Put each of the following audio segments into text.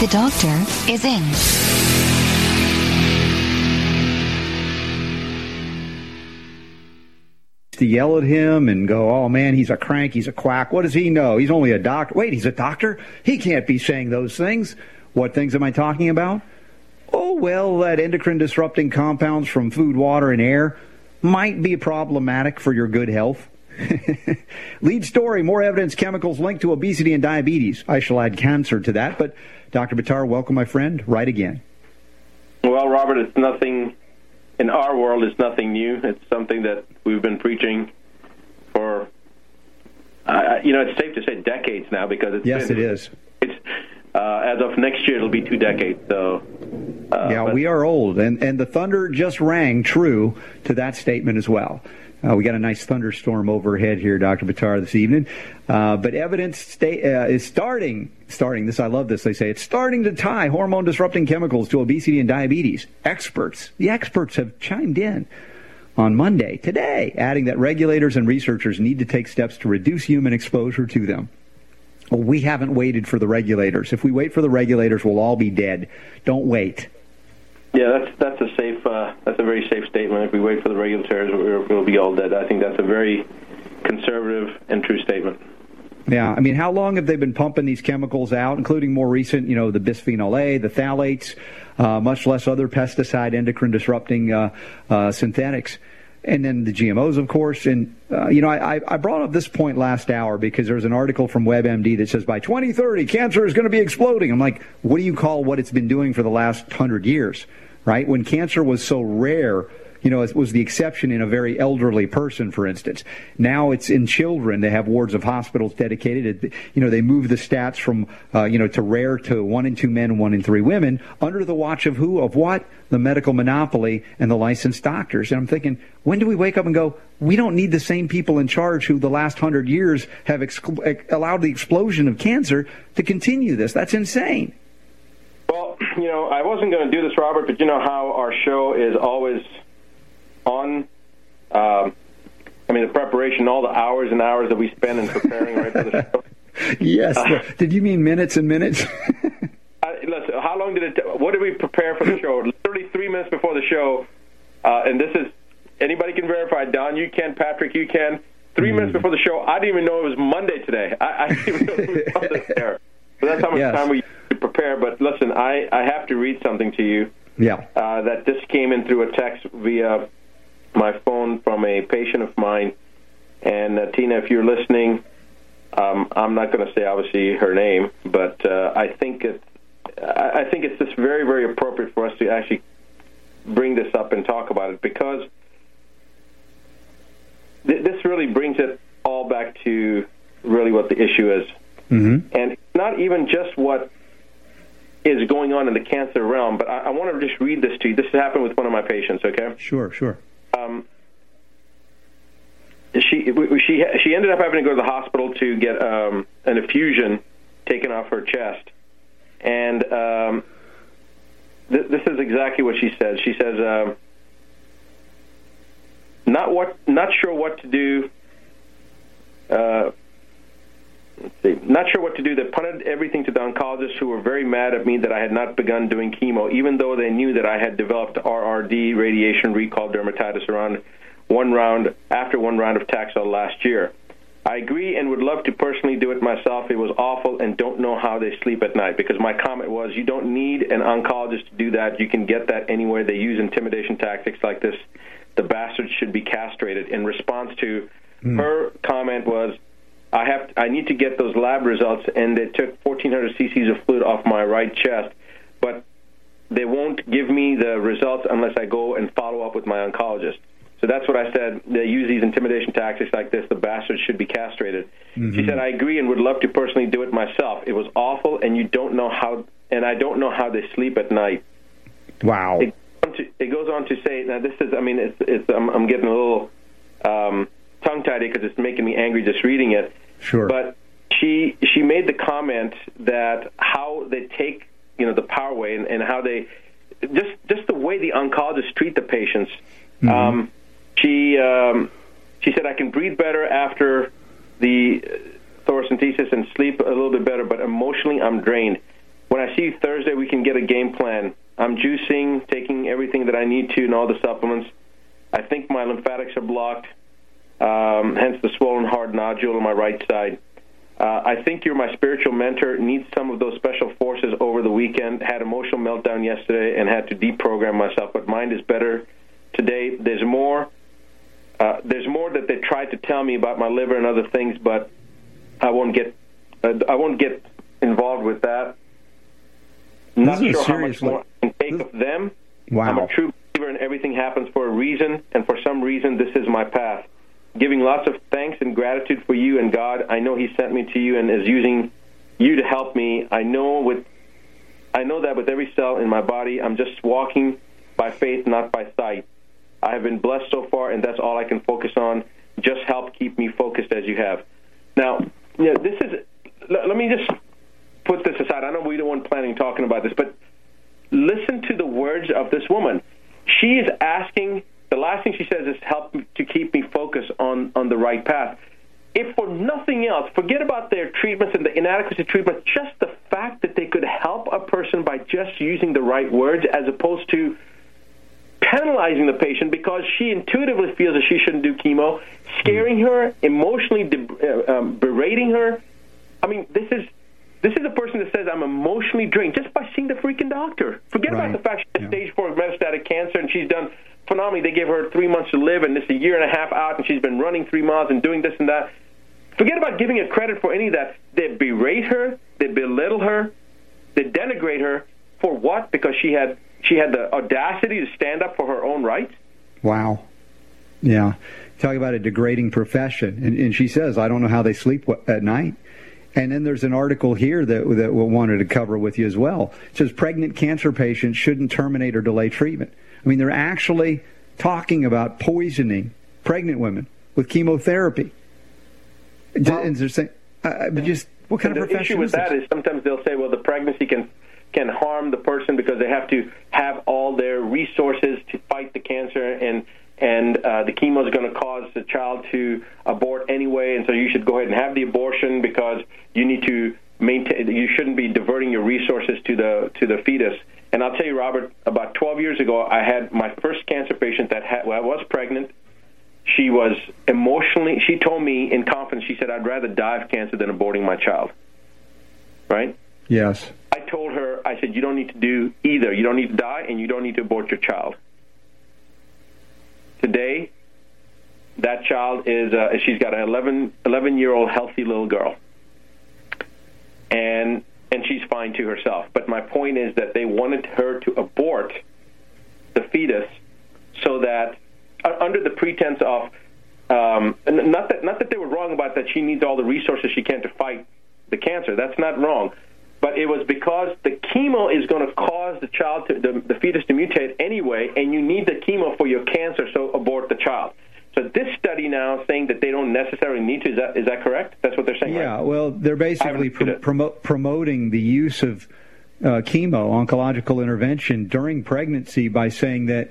The doctor is in. to yell at him and go, oh man, he's a crank, he's a quack. What does he know? He's only a doctor. Wait, he's a doctor? He can't be saying those things. What things am I talking about? Oh, well, that endocrine disrupting compounds from food, water, and air might be problematic for your good health. Lead story more evidence chemicals linked to obesity and diabetes. I shall add cancer to that. But Dr. Buttar, welcome, my friend. Right again. Well, Robert, it's nothing in our world. It's nothing new. It's something that we've been preaching for, uh, you know, it's safe to say decades now because it's Yes, been, it is. It's uh, as of next year, it'll be two decades. So, uh, yeah, but- we are old, and and the thunder just rang true to that statement as well. Uh, we got a nice thunderstorm overhead here, Dr. Buttar, this evening. Uh, but evidence sta- uh, is starting, starting this, I love this, they say, it's starting to tie hormone disrupting chemicals to obesity and diabetes. Experts, the experts have chimed in on Monday, today, adding that regulators and researchers need to take steps to reduce human exposure to them. Well, we haven't waited for the regulators. If we wait for the regulators, we'll all be dead. Don't wait. Yeah, that's that's a safe. Uh, that's a very safe statement. If we wait for the regulators, we'll, be all dead. I think that's a very conservative and true statement. Yeah, I mean, how long have they been pumping these chemicals out, including more recent, you know, the bisphenol A, the phthalates, uh, much less other pesticide endocrine disrupting uh, uh, synthetics, and then the GMOs, of course. And uh, you know, I, I- brought up this point last hour because there's an article from WebMD that says by 2030 cancer is going to be exploding. I'm like, what do you call what it's been doing for the last hundred years, right? When cancer was so rare you know, it was the exception in a very elderly person, for instance. Now it's in children. They have wards of hospitals dedicated. You know, they move the stats from, uh, you know, to rare to one in two men, one in three women under the watch of who? Of what? The medical monopoly and the licensed doctors. And I'm thinking, when do we wake up and go, we don't need the same people in charge who the last hundred years have ex- allowed the explosion of cancer to continue this? That's insane. Well, you know, I wasn't going to do this, Robert, but you know how our show is always on. Um, I mean, the preparation, all the hours and hours that we spend in preparing right for the show. Yes. Did you mean minutes and minutes? I, listen, how long did it? ta- what did we prepare for the show? Literally three minutes before the show, uh, and this is anybody can verify. Don, you can. Patrick, you can. Three minutes before the show, I didn't even know it was Monday today. I, I didn't even know who was this there. So that's how much Yes. time we prepare. But listen, I, I have to read something to you. yeah. uh, that this came in through a text via my phone from a patient of mine. And uh, Tina, if you're listening, um, I'm not going to say obviously her name, but uh, I think it, I I think it's just very, very appropriate for us to actually bring this up and talk about it because th- this really brings it all back to really what the issue is, Mm-hmm. and not even just what is going on in the cancer realm, but I, I want to just read this to you. This happened with one of my patients. Okay, Sure, sure. Um, she she she ended up having to go to the hospital to get um, an effusion taken off her chest, and um, th- this is exactly what she says. She says, um, "Not what, not sure what to do." Uh, not sure what to do. They punted everything to the oncologists who were very mad at me that I had not begun doing chemo, even though they knew that I had developed RRD, radiation recall dermatitis, around one round after one round of Taxol last year. I agree and would love to personally do it myself. It was awful and don't know how they sleep at night because my comment was you don't need an oncologist to do that. You can get that anywhere. They use intimidation tactics like this. The bastards should be castrated. In response to hmm. her comment was, I have I need to get those lab results, and they took 1,400 cc's of fluid off my right chest, but they won't give me the results unless I go and follow up with my oncologist. So that's what I said. They use these intimidation tactics like this. The bastards should be castrated. Mm-hmm. She said, "I agree and would love to personally do it myself. It was awful, and you don't know how, and I don't know how they sleep at night." Wow. It, it goes on to say, now this is, I mean, it's, it's I'm, I'm getting a little um, tongue tied because it's making me angry just reading it. Sure. But she she made the comment that how they take you know the power away and, and how they just just the way the oncologists treat the patients. Mm-hmm. Um, she um, she said I can breathe better after the thoracentesis and sleep a little bit better, but emotionally I'm drained. When I see you Thursday, we can get a game plan. I'm juicing, taking everything that I need to, and all the supplements. I think my lymphatics are blocked, um, hence the swollen hard nodule on my right side. Uh, I think you're my spiritual mentor. Needs some of those special forces over the weekend. Had emotional meltdown yesterday and had to deprogram myself, but mind is better today. There's more. Uh, there's more that they tried to tell me about my liver and other things, but I won't get. Uh, I won't get involved with that. Not This sure how much more I can take of them. Wow. I'm a true believer, and everything happens for a reason, and for some reason, this is my path. Giving lots of thanks and gratitude for you and God. I know He sent me to you and is using you to help me. I know with, I know that with every cell in my body, I'm just walking by faith, not by sight. I have been blessed so far, and that's all I can focus on. Just help keep me focused as you have. Now, you know, this is. Let, let me just put this aside. I know we don't want planning talking about this, but listen to the words of this woman. She is asking. The last thing she says is help to keep me focused on on the right path. If for nothing else, forget about their treatments and the inadequacy of treatment. Just the fact that they could help a person by just using the right words, as opposed to penalizing the patient because she intuitively feels that she shouldn't do chemo, scaring her, emotionally de- uh, um, berating her. I mean, this is this is a person that says I'm emotionally drained just by seeing the freaking doctor. Forget Right. about the fact she has Yeah. stage four metastatic cancer and she's done phenomenally. They gave her three months to live and is a year and a half out and she's been running three miles and doing this and that. Forget about giving her credit for any of that. They berate her, they belittle her, they denigrate her for what? Because she had she had the audacity to stand up for her own rights. Wow. Yeah. Talk about a degrading profession. And, and she says, I don't know how they sleep at night. And then there's an article here that, that we wanted to cover with you as well. It says pregnant cancer patients shouldn't terminate or delay treatment. I mean, they're actually talking about poisoning pregnant women with chemotherapy. and they're saying, uh, but just what kind of the issue with is that is sometimes they'll say, well, the pregnancy can can harm the person because they have to have all their resources to fight the cancer, and and uh, the chemo is going to cause the child to abort anyway, and so you should go ahead and have the abortion because you need to maintain. You shouldn't be diverting your resources to the to the fetus. And I'll tell you, Robert, about 12 years ago, I had my first cancer patient that had, well, I was pregnant. She was emotionally. She told me in confidence. She said, "I'd rather die of cancer than aborting my child." Right? Yes. I told her, I said, you don't need to do either. You don't need to die, and you don't need to abort your child. Today, that child is, uh, she's got an 11, 11 year old healthy little girl. And, and she's fine to herself. But my point is that they wanted her to abort the fetus so that, uh, under the pretense of, um, not that not that they were wrong about that she needs all the resources she can to fight the cancer. That's not wrong. But it was because the chemo is going to cause the child to the, the fetus to mutate anyway, and you need the chemo for your cancer, so abort the child. So this study now saying that they don't necessarily need to. Is that is that correct? That's what they're saying. Yeah, right? well, they're basically I haven't seen prom- it. promo- promoting the use of uh, chemo, oncological intervention during pregnancy by saying that,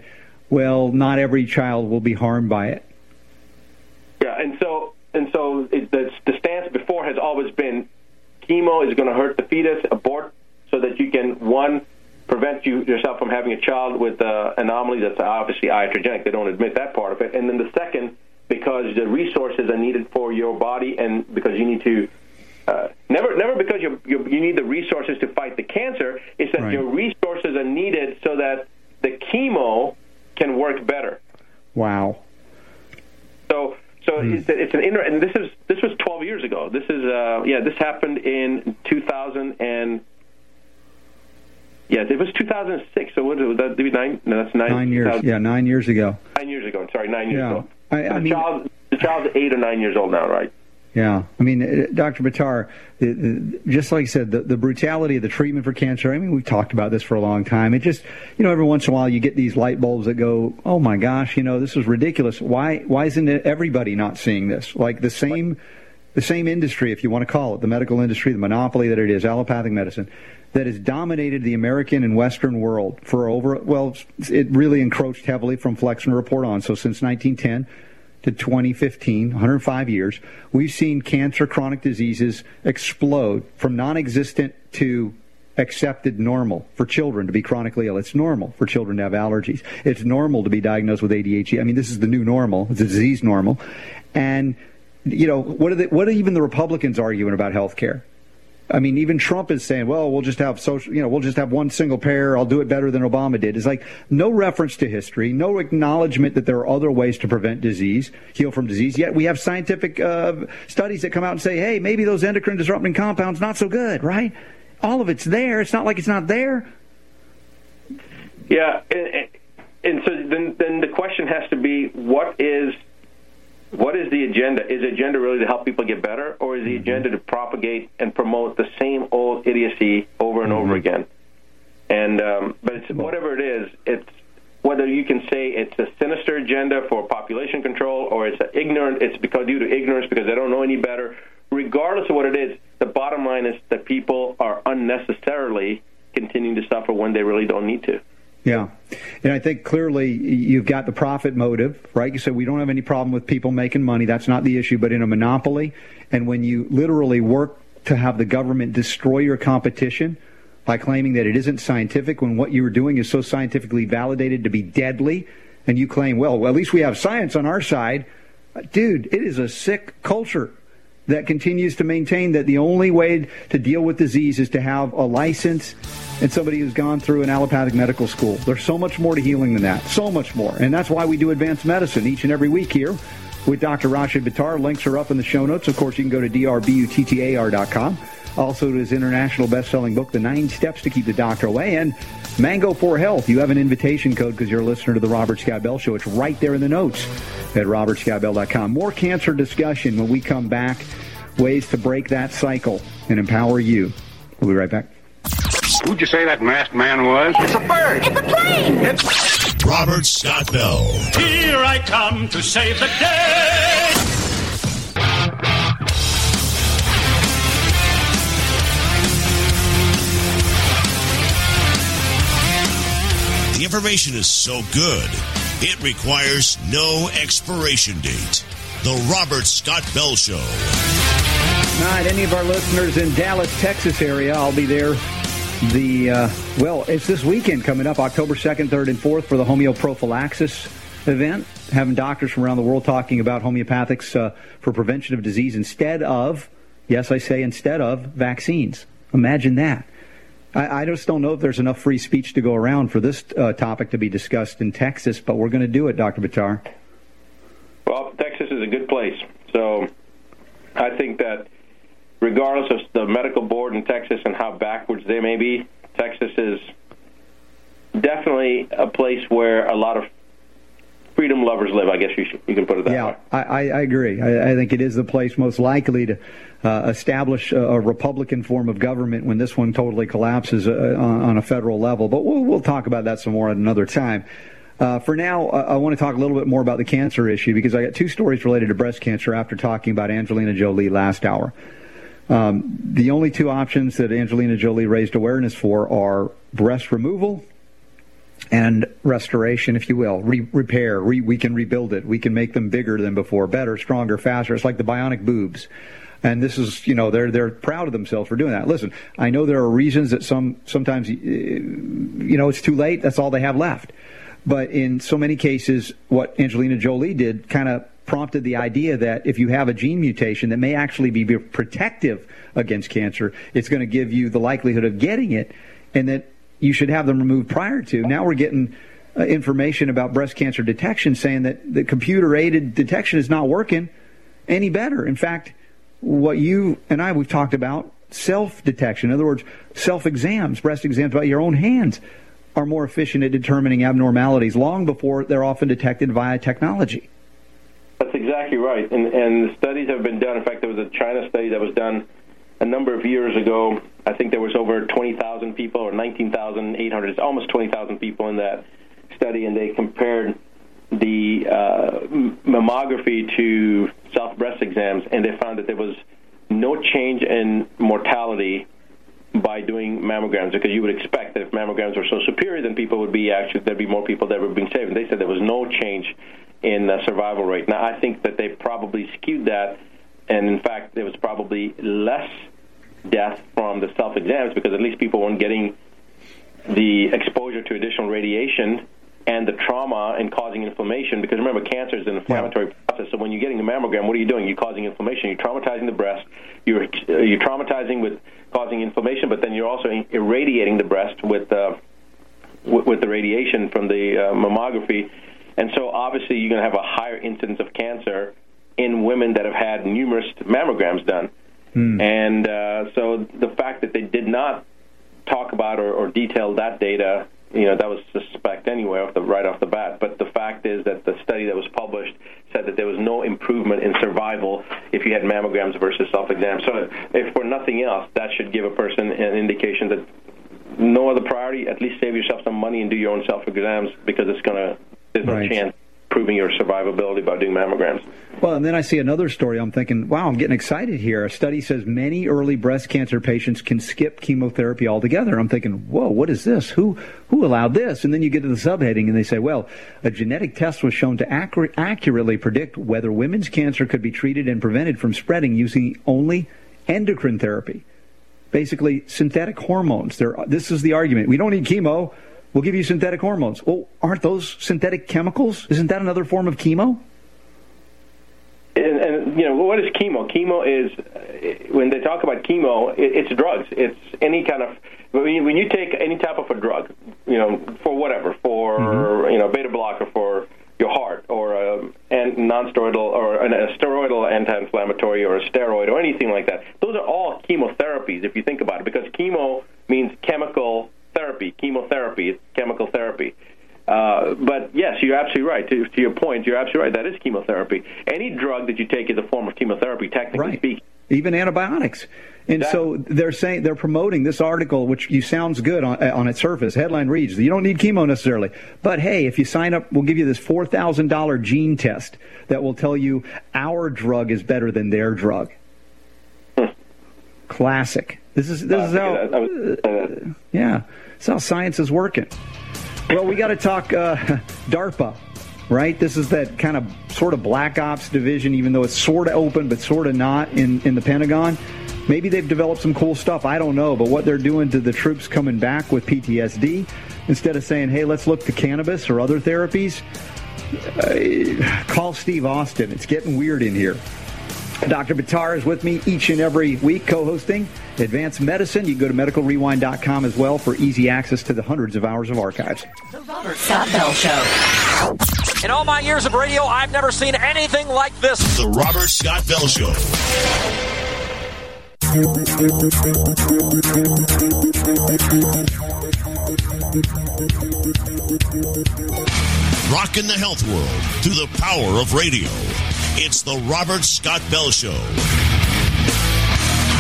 well, not every child will be harmed by it. Yeah, and so and so it, the, the stance before has always been chemo is going to hurt the fetus, abort, so that you can one prevent you yourself from having a child with an anomaly that's obviously iatrogenic. They don't admit that part of it, and then the second because the resources are needed for your body, and because you need to. Uh, never, never because you, you you need the resources to fight the cancer. It's that Right. your resources are needed so that the chemo can work better. Wow. So, so it's, it's an inter- and this is this was 12 years ago. This is uh, yeah, this happened in 2000 and Yes, it was 2006. So what would that be? Nine? No, that's nine. Nine years. Yeah, nine years ago. Nine years ago. Sorry, nine years Yeah. ago. I- I the mean- child, the child's eight or nine years old now, right? Yeah, I mean, uh, Dr. Buttar, the, the, just like I said, the, the brutality of the treatment for cancer. I mean, we've talked about this for a long time. It just, you know, every once in a while you get these light bulbs that go, "Oh my gosh, you know, this is ridiculous. Why, why isn't everybody not seeing this? Like the same, the same industry, if you want to call it, the medical industry, the monopoly that it is, allopathic medicine." That has dominated the American and Western world for over, well, it really encroached heavily from Flexner Report on. So since 1910, to 2015, 105 years, we've seen cancer, chronic diseases explode from non-existent to accepted normal for children to be chronically ill. It's normal for children to have allergies. It's normal to be diagnosed with ADHD. I mean, this is the new normal. It's a disease normal. And, you know, what are, the, what are even the Republicans arguing about health care? I mean, even Trump is saying, well, we'll just have social, you know, we'll just have one single payer. I'll do it better than Obama did. It's like no reference to history, no acknowledgement that there are other ways to prevent disease, heal from disease. Yet we have scientific uh, studies that come out and say, hey, maybe those endocrine disrupting compounds not so good, right? All of it's there. It's not like it's not there. Yeah, and, and- so then then the question has to be what is what is the agenda? Is the agenda really to help people get better, or is the agenda to propagate and promote the same old idiocy over and over again? And um, but it's whatever it is, it's whether you can say it's a sinister agenda for population control or it's a ignorant, it's because due to ignorance because they don't know any better. Regardless of what it is, the bottom line is that people are unnecessarily continuing to suffer when they really don't need to. Yeah. And I think clearly you've got the profit motive, right? You said we don't have any problem with people making money. That's not the issue. But in a monopoly, and when you literally work to have the government destroy your competition by claiming that it isn't scientific when what you are doing is so scientifically validated to be deadly, and you claim, well, well at least we have science on our side. Dude, it is a sick culture that continues to maintain that the only way to deal with disease is to have a license and somebody who's gone through an allopathic medical school. There's so much more to healing than that. So much more. And that's why we do advanced medicine each and every week here with Dr. Rashid Buttar. Links are up in the show notes. Of course, you can go to drbuttar.com. Also, to his international best-selling book, The Nine Steps to Keep the Doctor Away, and Mango for Health. You have an invitation code because you're a listener to the Robert Scott Bell Show. It's right there in the notes at robertscottbell.com. More cancer discussion when we come back. Ways to break that cycle and empower you. We'll be right back. Who'd you say that masked man was? It's a bird. It's a plane. It's Robert Scott Bell. Here I come to save the day. The information is so good, it requires no expiration date. The Robert Scott Bell Show. All right, any of our listeners in Dallas, Texas area, I'll be there. The uh, well, it's this weekend coming up, October second, third, and fourth for the homeoprophylaxis event. Having doctors from around the world talking about homeopathics uh, for prevention of disease instead of, yes, I say instead of vaccines. Imagine that. I, I just don't know if there's enough free speech to go around for this uh, topic to be discussed in Texas, but we're going to do it, Dr. Buttar. Well, Texas is a good place. So I think that regardless of the medical board in Texas and how backwards they may be, Texas is definitely a place where a lot of freedom lovers live. I guess you should, you can put it that yeah, way. I, I I agree. I, I think it is the place most likely to uh, establish a, a Republican form of government when this one totally collapses uh, on, on a federal level. But we'll, we'll talk about that some more at another time. Uh, for now, uh, I want to talk a little bit more about the cancer issue because I got two stories related to breast cancer after talking about Angelina Jolie last hour. Um, the only two options that Angelina Jolie raised awareness for are breast removal and restoration, if you will, Re- repair. Re- we can rebuild it. We can make them bigger than before, better, stronger, faster. It's like the bionic boobs. And this is, you know, they're they're proud of themselves for doing that. Listen, I know there are reasons that some sometimes, you know, it's too late. That's all they have left. But in so many cases, what Angelina Jolie did kind of prompted the idea that if you have a gene mutation that may actually be protective against cancer, it's going to give you the likelihood of getting it, and that you should have them removed prior to. Now we're getting uh, information about breast cancer detection saying that the computer aided detection is not working any better. In fact, what you and I we've talked about self detection. In other words, self exams, breast exams by your own hands, are more efficient at determining abnormalities long before they're often detected via technology. That's exactly right. And, and the studies have been done. In fact, there was a China study that was done a number of years ago. I think there was over 20,000 people or 19,800, it's almost 20,000 people in that study, and they compared the uh, mammography to self breast exams, and they found that there was no change in mortality by doing mammograms because you would expect that if mammograms were so superior, then people would be actually there'd be more people that were being saved. And they said there was no change in uh, survival rate. Now I think that they probably skewed that, and in fact there was probably less death from the self exams because at least people weren't getting the exposure to additional radiation and the trauma and causing inflammation. Because remember, cancer is an inflammatory yeah. process. So when you're getting a mammogram, what are you doing? You're causing inflammation. You're traumatizing the breast. You're you're traumatizing with causing inflammation, but then you're also irradiating the breast with uh, with, with the radiation from the uh, mammography. And so obviously you're going to have a higher incidence of cancer in women that have had numerous mammograms done. Mm. And uh, so the fact that they did not talk about or, or detail that data you know that was suspect anyway off the right off the bat. But the fact is that the study that was published said that there was no improvement in survival if you had mammograms versus self-exams. So if for nothing else, that should give a person an indication that no other priority. At least save yourself some money and do your own self-exams because it's gonna there's no chance proving your survivability by doing mammograms. Well, and then I see another story. I'm thinking, wow, I'm getting excited here. A study says many early breast cancer patients can skip chemotherapy altogether. I'm thinking, whoa, what is this? Who who allowed this? And then you get to the subheading, and they say, well, a genetic test was shown to accurate, accurately predict whether women's cancer could be treated and prevented from spreading using only endocrine therapy, basically synthetic hormones. There, this is the argument. We don't need chemo. We'll give you synthetic hormones. Well, aren't those synthetic chemicals? Isn't that another form of chemo? And, and you know what is chemo? Chemo is when they talk about chemo, it, it's drugs. It's any kind of when you, when you take any type of a drug, you know, for whatever, for mm-hmm. you know, beta blocker for your heart, or a non-steroidal or a steroidal anti-inflammatory, or a steroid, or anything like that. Those are all chemotherapies, if you think about it, because chemo means chemical therapy, chemotherapy, chemical therapy. Uh, but yes, you're absolutely right. To, to, your point, you're absolutely right. That is chemotherapy. Any drug that you take is a form of chemotherapy, technically right. speaking. Even antibiotics. And so they're saying they're promoting this article, which you sounds good on, on its surface. Headline reads: You don't need chemo necessarily, but hey, if you sign up, we'll give you this four thousand dollar gene test that will tell you our drug is better than their drug. Hmm. Classic. This is this uh, is how. Uh, yeah. That's how science is working. Well, we got to talk uh, DARPA, right? This is that kind of sort of black ops division, even though it's sort of open but sort of not in, in the Pentagon. Maybe they've developed some cool stuff. I don't know. But what they're doing to the troops coming back with PTSD, instead of saying, hey, let's look to cannabis or other therapies, uh, call Steve Austin. It's getting weird in here. Dr. Buttar is with me each and every week co hosting Advanced Medicine. You can go to medicalrewind.com as well for easy access to the hundreds of hours of archives. The Robert Scott Bell Show. In all my years of radio, I've never seen anything like this. The Robert Scott Bell Show. Rocking the health world through the power of radio. It's the Robert Scott Bell Show.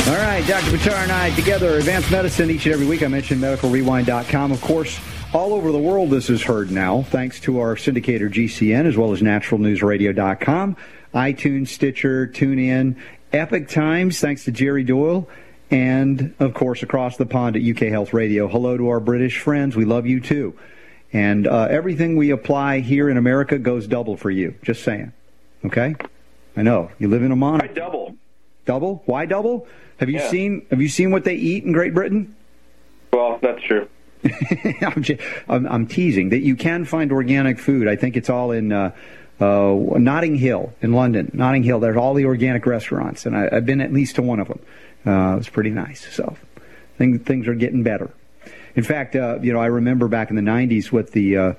All right, Dr. Buttar and I together, advanced medicine each and every week. I mentioned medicalrewind.com. Of course, all over the world this is heard now, thanks to our syndicator GCN as well as naturalnewsradio.com, iTunes, Stitcher, TuneIn, Epic Times, thanks to Jerry Doyle, and of course across the pond at UK Health Radio. Hello to our British friends. We love you too. And uh, everything we apply here in America goes double for you. Just saying. Okay, I know you live in a monarchy. Why double? Double? Why double? Have you yeah. seen Have you seen what they eat in Great Britain? Well, that's true. I'm, just, I'm, I'm, teasing that you can find organic food. I think it's all in uh, uh, Notting Hill in London. Notting Hill. There's all the organic restaurants, and I, have been at least to one of them. Uh, it's pretty nice. So things things are getting better. In fact, uh, you know, I remember back in the '90s with the uh,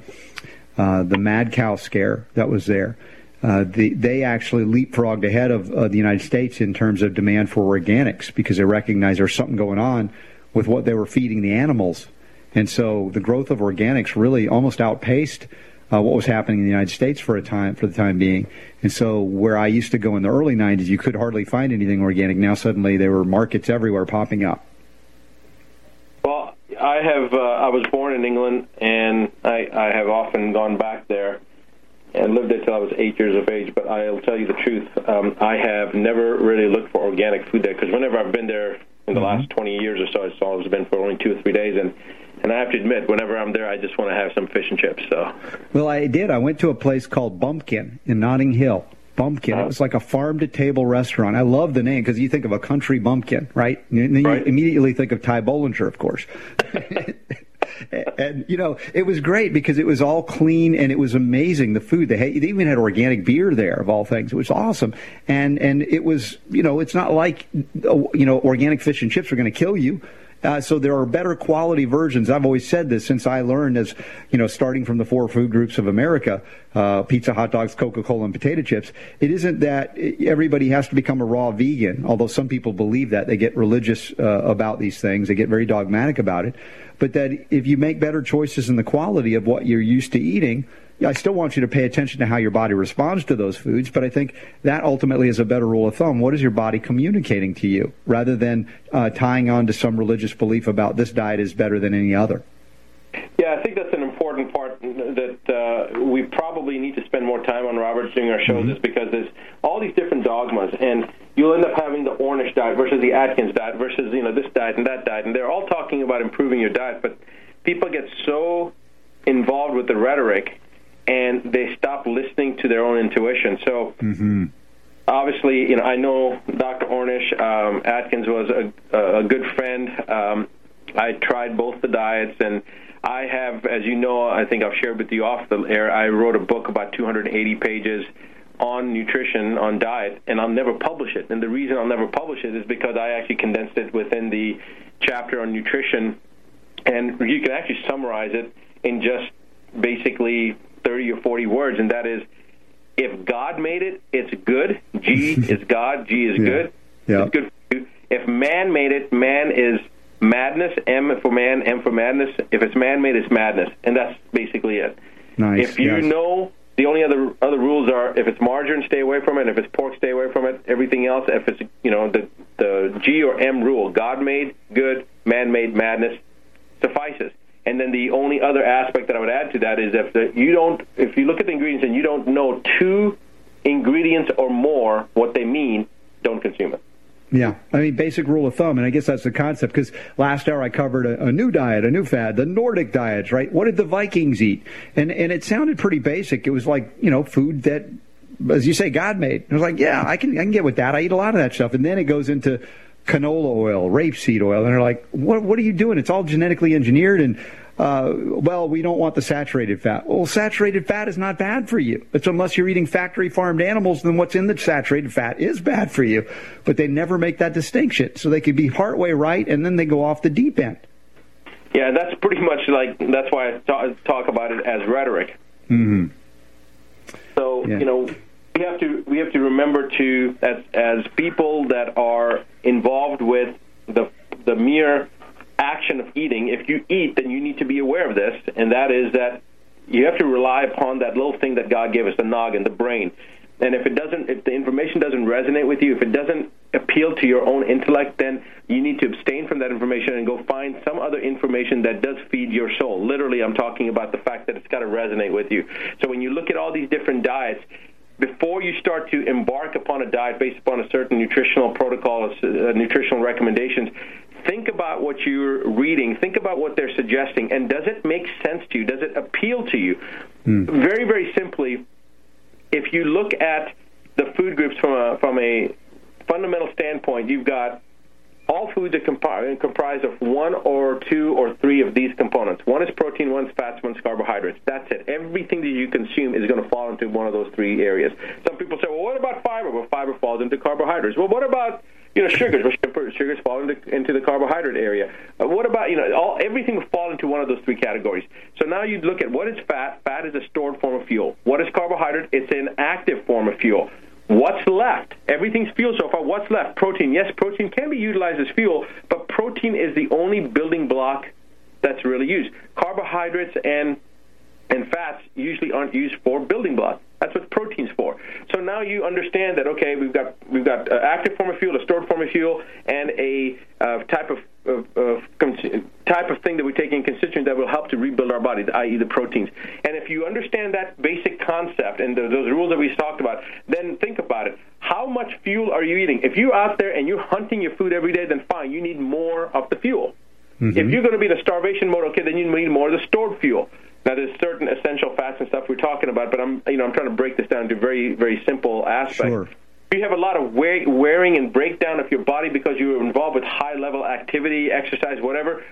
uh, the mad cow scare that was there uh, the, they actually leapfrogged ahead of uh, the United States in terms of demand for organics because they recognized there's something going on with what they were feeding the animals. And so the growth of organics really almost outpaced uh, what was happening in the United States for a time for the time being. And so where I used to go in the early 90s, you could hardly find anything organic. Now suddenly there were markets everywhere popping up. Well, I have. Uh, I was born in England, and I, I have often gone back there and lived there till I was eight years of age. But I'll tell you the truth. Um, I have never really looked for organic food there because whenever I've been there in the mm-hmm. last 20 years or so, it's always been for only two or three days, and and I have to admit, whenever I'm there, I just want to have some fish and chips. So, well, I did. I went to a place called Bumpkin in Notting Hill. Bumpkin. Uh-huh. It was like a farm to table restaurant. I love the name because you think of a country bumpkin, right? And then right. you immediately think of Ty Bollinger, of course. and you know it was great because it was all clean and it was amazing the food. They, had, they even had organic beer there of all things. It was awesome. And and it was you know it's not like you know organic fish and chips are going to kill you uh, so there are better quality versions. I've always said this since I learned as, you know, starting from the four food groups of America, uh, pizza, hot dogs, Coca-Cola, and potato chips. It isn't that everybody has to become a raw vegan, although some people believe that. They get religious uh, about these things. They get very dogmatic about it. But that if you make better choices in the quality of what you're used to eating, I still want you to pay attention to how your body responds to those foods, but I think that ultimately is a better rule of thumb. What is your body communicating to you rather than uh, tying on to some religious belief about this diet is better than any other? Yeah, I think that's an important part that uh, we probably need to spend more time on, Robert, doing our shows, mm-hmm. is because there's all these different dogmas, and you'll end up having the Ornish diet versus the Atkins diet versus you know this diet and that diet, and they're all talking about improving your diet, but people get so involved with the rhetoric and they stop listening to their own intuition. So. Mm-hmm. Obviously, you know, I know Dr. Ornish. Um, Atkins was a, a good friend. Um, I tried both the diets, and I have, as you know, I think I've shared with you off the air. I wrote a book about 280 pages on nutrition, on diet, and I'll never publish it. And the reason I'll never publish it is because I actually condensed it within the chapter on nutrition, and you can actually summarize it in just basically 30 or 40 words, and that is if God made it, it's good. G is God, G is yeah. good. Yeah. It's good for you. If man made it, man is madness. M for man, M for madness. If it's man made, it's madness. And that's basically it. Nice. If you yes. know the only other other rules are if it's margarine, stay away from it. If it's pork, stay away from it. Everything else, if it's you know the the G or M rule, God made, good, man made, madness, suffices. And then the only other aspect that I would add to that is if the, you don't, if you look at the ingredients and you don't know two ingredients or more what they mean, don't consume it. Yeah, I mean, basic rule of thumb, and I guess that's the concept. Because last hour I covered a, a, new diet, a new fad, the Nordic diets, right? What did the Vikings eat? And and it sounded pretty basic. It was like you know food that, as you say, God made. I was like, yeah, I can I can get with that. I eat a lot of that stuff, and then it goes into canola oil, rapeseed oil, and they're like, "What? What are you doing? It's all genetically engineered." And uh, well, we don't want the saturated fat. Well, saturated fat is not bad for you. It's unless you're eating factory farmed animals, then what's in the saturated fat is bad for you. But they never make that distinction, so they could be partway right, and then they go off the deep end. Yeah, that's pretty much like that's why I talk about it as rhetoric. Mm-hmm. So yeah. you know we have to we have to remember to as as people that are involved with the the mere action of eating. If you eat, then you need to be aware of this, and that is that you have to rely upon that little thing that God gave us, the noggin, the brain. And if it doesn't, if the information doesn't resonate with you, if it doesn't appeal to your own intellect, then you need to abstain from that information and go find some other information that does feed your soul. Literally, I'm talking about the fact that it's got to resonate with you. So when you look at all these different diets, before you start to embark upon a diet based upon a certain nutritional protocol, uh, nutritional recommendations, think about what you're reading, think about what they're suggesting, and does it make sense to you? Does it appeal to you? Mm. Very, very simply, if you look at the food groups from a, from a fundamental standpoint, you've got all foods are comprised of one or two or three of these components. One is protein, one is fats, one is carbohydrates. That's it. Everything that you consume is going to fall into one of those three areas. Some people say, well, what about fiber? Well, fiber falls into carbohydrates. Well, what about you know, sugars. Well, sugars fall into, into the carbohydrate area. Uh, what about you know, all everything will fall into one of those three categories. So now you look at what is fat. Fat is a stored form of fuel. What is carbohydrate? It's an active form of fuel. What's left? Everything's fuel so far. What's left? Protein. Yes, protein can be utilized as fuel, but protein is the only building block that's really used. Carbohydrates and and fats usually aren't used for building blocks. That's what protein's for. So now you understand that okay, we've got we've got uh, active form of fuel, a stored form of fuel, and a uh, type of, of, of type of thing that we take in constituent that will help to rebuild our body, i.e., the proteins. And if you understand that basic concept and the, those rules that we talked about, then think about it. How much fuel are you eating? If you're out there and you're hunting your food every day, then fine, you need more of the fuel. Mm-hmm. If you're going to be in a starvation mode, okay, then you need more of the stored fuel. Now, there's certain essential fats and stuff we're talking about, but I'm, you know, I'm trying to break this down to very, very simple aspects. Sure. You have a lot of wearing and breakdown of your body because you're involved with high-level activity, exercise, whatever,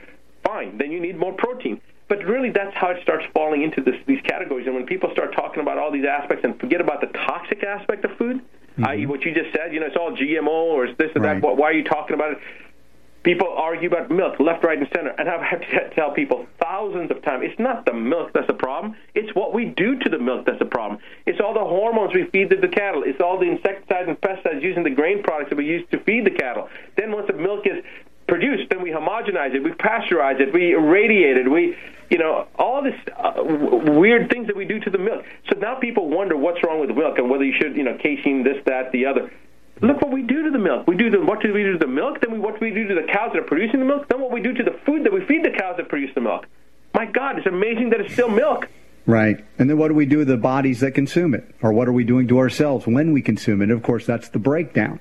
fine. Then you need more protein. But really, that's how it starts falling into this, these categories. And when people start talking about all these aspects and forget about the toxic aspect of food, mm-hmm. i.e., what you just said, you know, it's all GMO or it's this or right. that. Why are you talking about it? People argue about milk left, right, and center, and I've had to tell people thousands of times it's not the milk that's the problem. It's what we do to the milk that's the problem. It's all the hormones we feed to the cattle. It's all the insecticides and pesticides using the grain products that we use to feed the cattle. Then once the milk is produced, then we homogenize it, we pasteurize it, we irradiate it, we, you know, all this uh, w- weird things that we do to the milk. So now people wonder what's wrong with milk and whether you should, you know, casein this, that, the other. Look what we do to the milk. We do the, what do we do to the milk? Then we, what do we do to the cows that are producing the milk? Then what we do to the food that we feed the cows that produce the milk. My God, it's amazing that it's still milk. Right. And then what do we do to the bodies that consume it? Or what are we doing to ourselves when we consume it? Of course, that's the breakdown.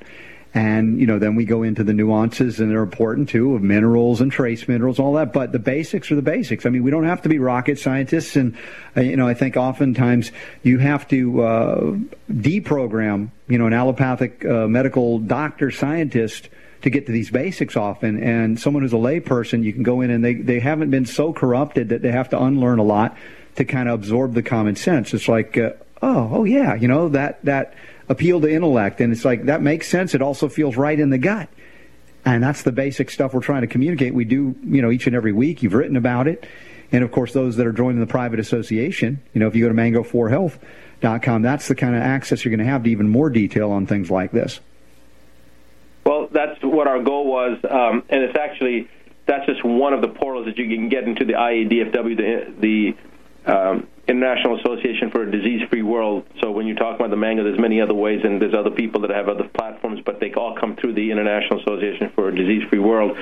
And, you know, then we go into the nuances and they're important too of minerals and trace minerals, all that. But the basics are the basics. I mean, we don't have to be rocket scientists. And, uh, you know, I think oftentimes you have to uh, deprogram, you know, an allopathic uh, medical doctor scientist to get to these basics often. And someone who's a layperson, you can go in and they, they haven't been so corrupted that they have to unlearn a lot to kind of absorb the common sense. It's like, uh, oh, oh yeah, you know, that, that, appeal to intellect. And it's like, that makes sense. It also feels right in the gut. And that's the basic stuff we're trying to communicate. We do, you know, each and every week. You've written about it. And of course, those that are joining the private association, you know, if you go to mango4health.com, that's the kind of access you're going to have to even more detail on things like this. Well, that's what our goal was. Um, and it's actually, that's just one of the portals that you can get into the IADFW, the, the um, International Association for a Disease-Free World. So when you talk about the mango, there's many other ways, and there's other people that have other platforms, but they all come through the International Association for a Disease-Free World.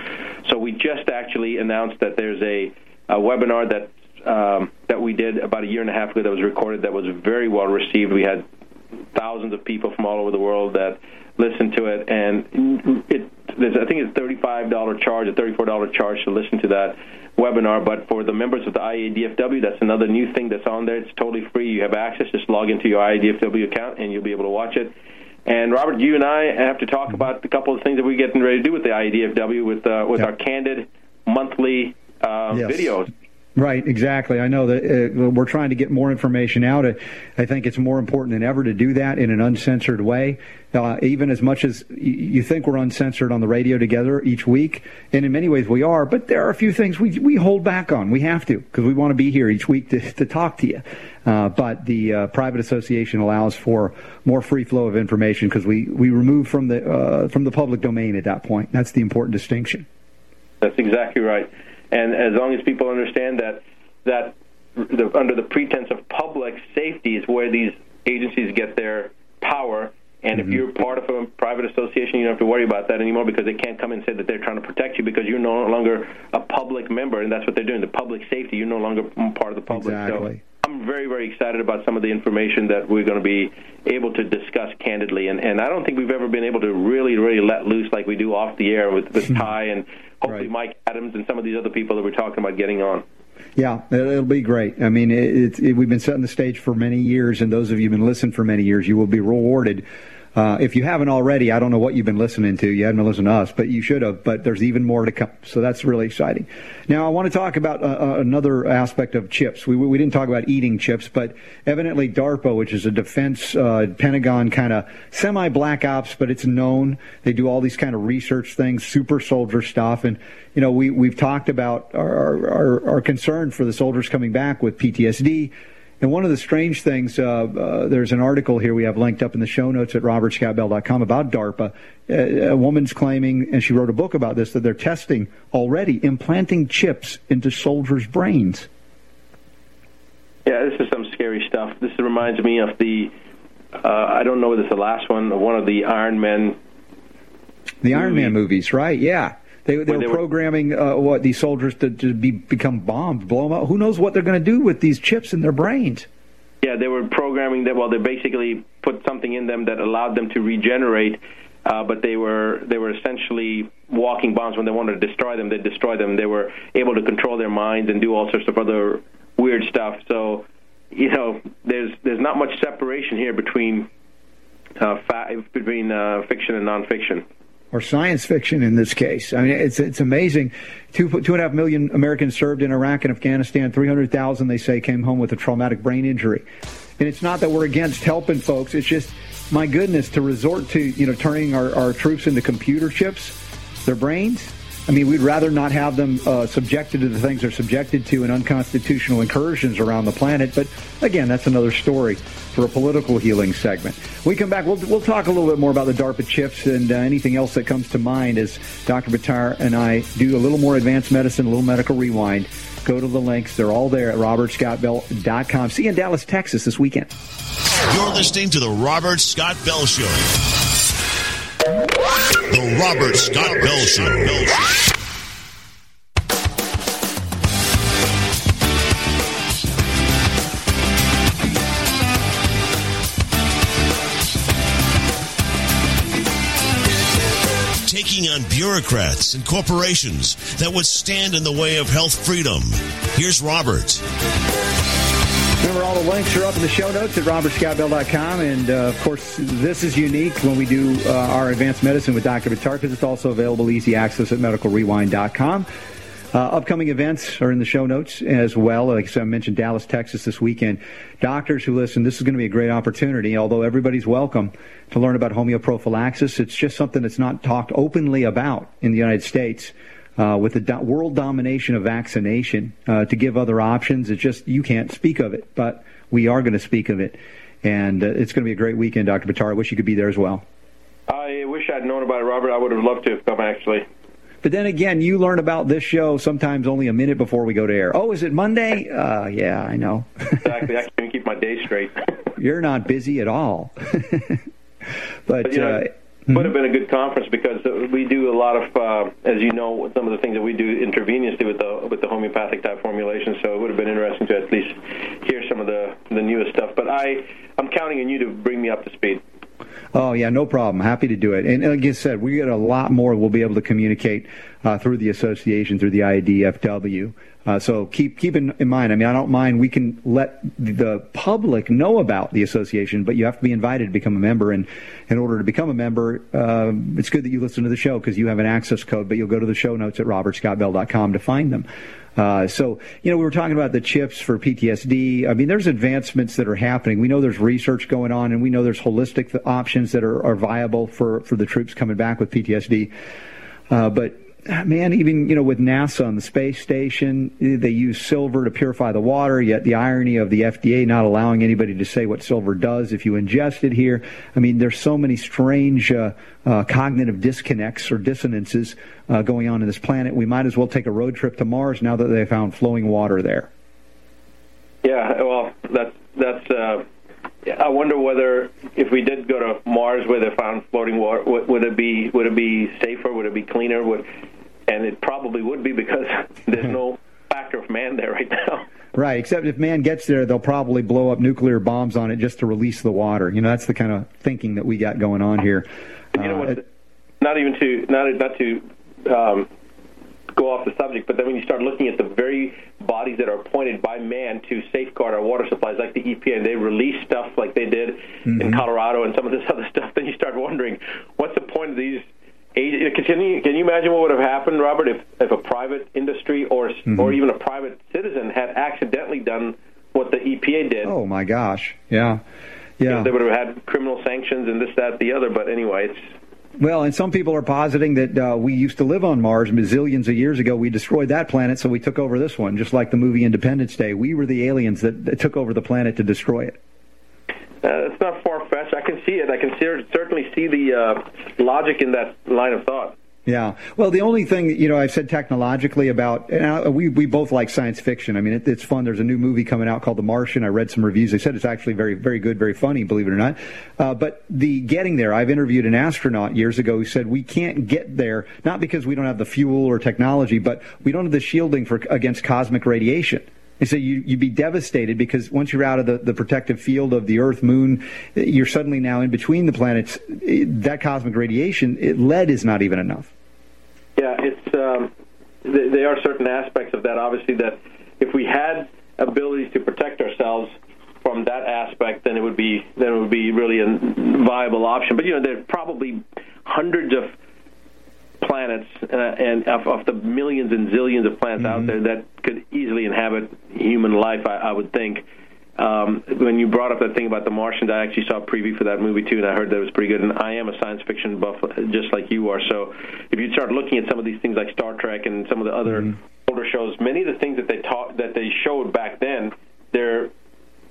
So we just actually announced that there's a, a webinar that um, that we did about a year and a half ago that was recorded that was very well received. We had thousands of people from all over the world that listened to it, and it, I think it's $35 charge, a $34 charge to listen to that webinar, but for the members of the IADFW, that's another new thing that's on there. It's totally free. You have access. Just log into your IADFW account, and you'll be able to watch it. And Robert, you and I have to talk about a couple of things that we're getting ready to do with the IADFW with uh, with yep. our candid monthly uh, yes. videos. Right, exactly. I know that uh, we're trying to get more information out. I think it's more important than ever to do that in an uncensored way. Uh, even as much as you think we're uncensored on the radio together each week, and in many ways we are, but there are a few things we, we hold back on. We have to because we want to be here each week to, to talk to you. Uh, but the uh, private association allows for more free flow of information because we, we remove from the uh, from the public domain at that point. That's the important distinction. That's exactly right. And as long as people understand that that the, under the pretense of public safety is where these agencies get their power. And mm-hmm. if you're part of a private association, you don't have to worry about that anymore because they can't come and say that they're trying to protect you because you're no longer a public member, and that's what they're doing. The public safety, you're no longer part of the public. Exactly. So very, very excited about some of the information that we're going to be able to discuss candidly. And, and I don't think we've ever been able to really, really let loose like we do off the air with, with hmm. Ty and hopefully right. Mike Adams and some of these other people that we're talking about getting on. Yeah, it'll be great. I mean, it, it, we've been setting the stage for many years, and those of you who've been listening for many years, you will be rewarded Uh, if you haven't already, I don't know what you've been listening to. You haven't been listening to us, but you should have. But there's even more to come. So that's really exciting. Now, I want to talk about uh, uh, another aspect of chips. We, we didn't talk about eating chips, but evidently DARPA, which is a defense uh, Pentagon kind of semi black ops, but it's known. They do all these kind of research things, super soldier stuff. And, you know, we, we've talked about our, our, our concern for the soldiers coming back with PTSD and one of the strange things, uh, uh, there's an article here we have linked up in the show notes at robertscottbell.com about DARPA. A woman's claiming, and she wrote a book about this, that they're testing already implanting chips into soldiers' brains. Yeah, this is some scary stuff. This reminds me of the, uh, I don't know whether it's the last one, one of the Iron Man. The Iron Man movies, right? Yeah. They, they, were, they were programming uh, what these soldiers to, to be become bombs, blow them up. Who knows what they're going to do with these chips in their brains? Yeah, they were programming that. Well, they basically put something in them that allowed them to regenerate, uh, but they were they were essentially walking bombs. When they wanted to destroy them, they destroy them. They were able to control their minds and do all sorts of other weird stuff. So, you know, there's there's not much separation here between uh, fa- between uh, fiction and nonfiction or science fiction in this case. I mean, it's it's amazing. Two two and a half million Americans served in Iraq and Afghanistan. Three hundred thousand, they say, came home with a traumatic brain injury. And it's not that we're against helping folks. It's just, my goodness, to resort to you know turning our, our troops into computer chips, their brains. I mean, we'd rather not have them uh, subjected to the things they're subjected to in unconstitutional incursions around the planet. But again, that's another story for a political healing segment. we come back, we'll, we'll talk a little bit more about the DARPA chips and uh, anything else that comes to mind as Dr. Buttar and I do a little more advanced medicine, a little medical rewind. Go to the links. They're all there at robertscottbell.com. See you in Dallas, Texas this weekend. You're listening to the Robert Scott Bell Show. The Robert Scott Bell Show. taking on bureaucrats and corporations that would stand in the way of health freedom. Here's Robert. Remember, all the links are up in the show notes at robertscottbell.com. And, uh, of course, this is unique when we do uh, our advanced medicine with Dr. Buttar because it's also available easy access at medicalrewind.com. Uh, upcoming events are in the show notes as well. Like I mentioned, Dallas, Texas this weekend. Doctors who listen, this is going to be a great opportunity, although everybody's welcome to learn about homeoprophylaxis. It's just something that's not talked openly about in the United States. Uh, with the do- world domination of vaccination, uh, to give other options, it's just you can't speak of it, but we are going to speak of it, and uh, it's going to be a great weekend, Dr. Buttar. I wish you could be there as well. I wish I'd known about it, Robert. I would have loved to have come actually. But then again, you learn about this show sometimes only a minute before we go to air. Oh, is it Monday? Uh, yeah, I know. exactly. I can't even keep my day straight. You're not busy at all. but, but you know, uh, it would have been a good conference because we do a lot of, uh, as you know, some of the things that we do intravenously with the with the homeopathic type formulation. So it would have been interesting to at least hear some of the the newest stuff. But I I'm counting on you to bring me up to speed. Oh yeah, no problem. Happy to do it. And like I said, we get a lot more. We'll be able to communicate uh, through the association, through the IDFW. Uh, so keep keep in, in, mind. I mean, I don't mind. We can let the public know about the association, but you have to be invited to become a member. And in order to become a member, uh, it's good that you listen to the show because you have an access code. But you'll go to the show notes at robertscottbell.com to find them. Uh, so, you know, we were talking about the chips for PTSD. I mean, there's advancements that are happening. We know there's research going on, and we know there's holistic options that are, are viable for, for the troops coming back with PTSD. Uh, but man, even you know with NASA on the space station, they use silver to purify the water. Yet the irony of the FDA not allowing anybody to say what silver does if you ingest it here. I mean, there's so many strange uh, uh, cognitive disconnects or dissonances uh, going on in this planet. We might as well take a road trip to Mars now that they found flowing water there. Yeah, well, that's that's. Uh, I wonder whether if we did go to Mars where they found floating water, would, would it be would it be safer? Would it be cleaner? Would and it probably would be because there's no factor of man there right now. Right, except if man gets there, they'll probably blow up nuclear bombs on it just to release the water. You know, that's the kind of thinking that we got going on here. You know what? Uh, not even to not not to um, go off the subject, but then when you start looking at the very bodies that are appointed by man to safeguard our water supplies, like the EPA, and they release stuff like they did Mm-hmm. in Colorado and some of this other stuff, then you start wondering, what's the point of these? Can you, can you imagine what would have happened, Robert, if, if a private industry or Mm-hmm. or even a private citizen had accidentally done what the EPA did? Oh my gosh, yeah, yeah. They would have had criminal sanctions and this, that, the other. But anyway, it's Well, and some people are positing that uh, we used to live on Mars zillions of years ago. We destroyed that planet, so we took over this one, just like the movie Independence Day. We were the aliens that, that took over the planet to destroy it. Uh, it's not far can see it. I can cer- certainly see the uh, logic in that line of thought. Yeah. Well, the only thing you know, I've said technologically about, and I, we we both like science fiction. I mean, it, it's fun. There's a new movie coming out called The Martian. I read some reviews. They said it's actually very very good, very funny. Believe it or not. Uh, but the getting there, I've interviewed an astronaut years ago who said we can't get there not because we don't have the fuel or technology, but we don't have the shielding for against cosmic radiation. Say you, you'd be devastated because once you're out of the, the protective field of the Earth, Moon, you're suddenly now in between the planets. That cosmic radiation, it, lead is not even enough. Yeah, it's um, th- there are certain aspects of that. Obviously, that if we had abilities to protect ourselves from that aspect, then it would be then it would be really a viable option. But you know, there's probably hundreds of planets uh, and of, of the millions and zillions of planets out there that could easily inhabit human life. I, I would think. Um, when you brought up that thing about the Martians, I actually saw a preview for that movie too, and I heard that it was pretty good. And I am a science fiction buff, just like you are. So if you start looking at some of these things like Star Trek and some of the other older shows, many of the things that they taught that they showed back then, they're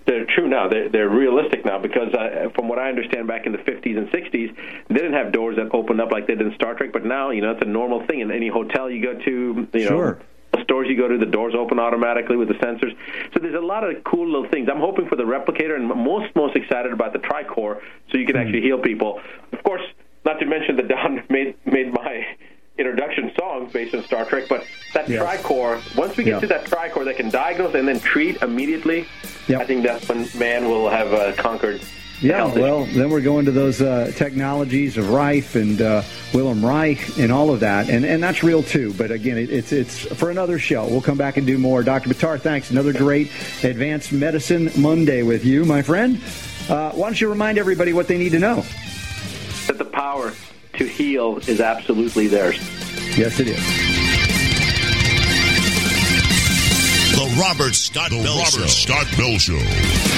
they're true now. They're, they're realistic now because, uh, from what I understand, back in the 50s and 60s, they didn't have doors that opened up like they did in Star Trek. But now, you know, it's a normal thing. In any hotel you go to, you know, Sure. stores you go to, the doors open automatically with the sensors. So there's a lot of cool little things. I'm hoping for the replicator, and most most excited about the Tricor, so you can actually heal people. Of course, not to mention that Don made made my introduction songs based on Star Trek, but that. Tricor, once we get Yeah. to that Tricor that can diagnose and then treat immediately, Yep. I think that's when man will have uh, conquered. Yeah, well, then we're going to those uh, technologies of Rife and uh, Wilhelm Reich and all of that, and and that's real too. But again, it, it's it's for another show. We'll come back and do more. Dr. Buttar, thanks. Another great Advanced Medicine Monday with you, my friend. Uh, why don't you remind everybody what they need to know? that the power to heal is absolutely theirs. Yes, it is. The Robert Scott Bell Robert Show. Scott Bell Show.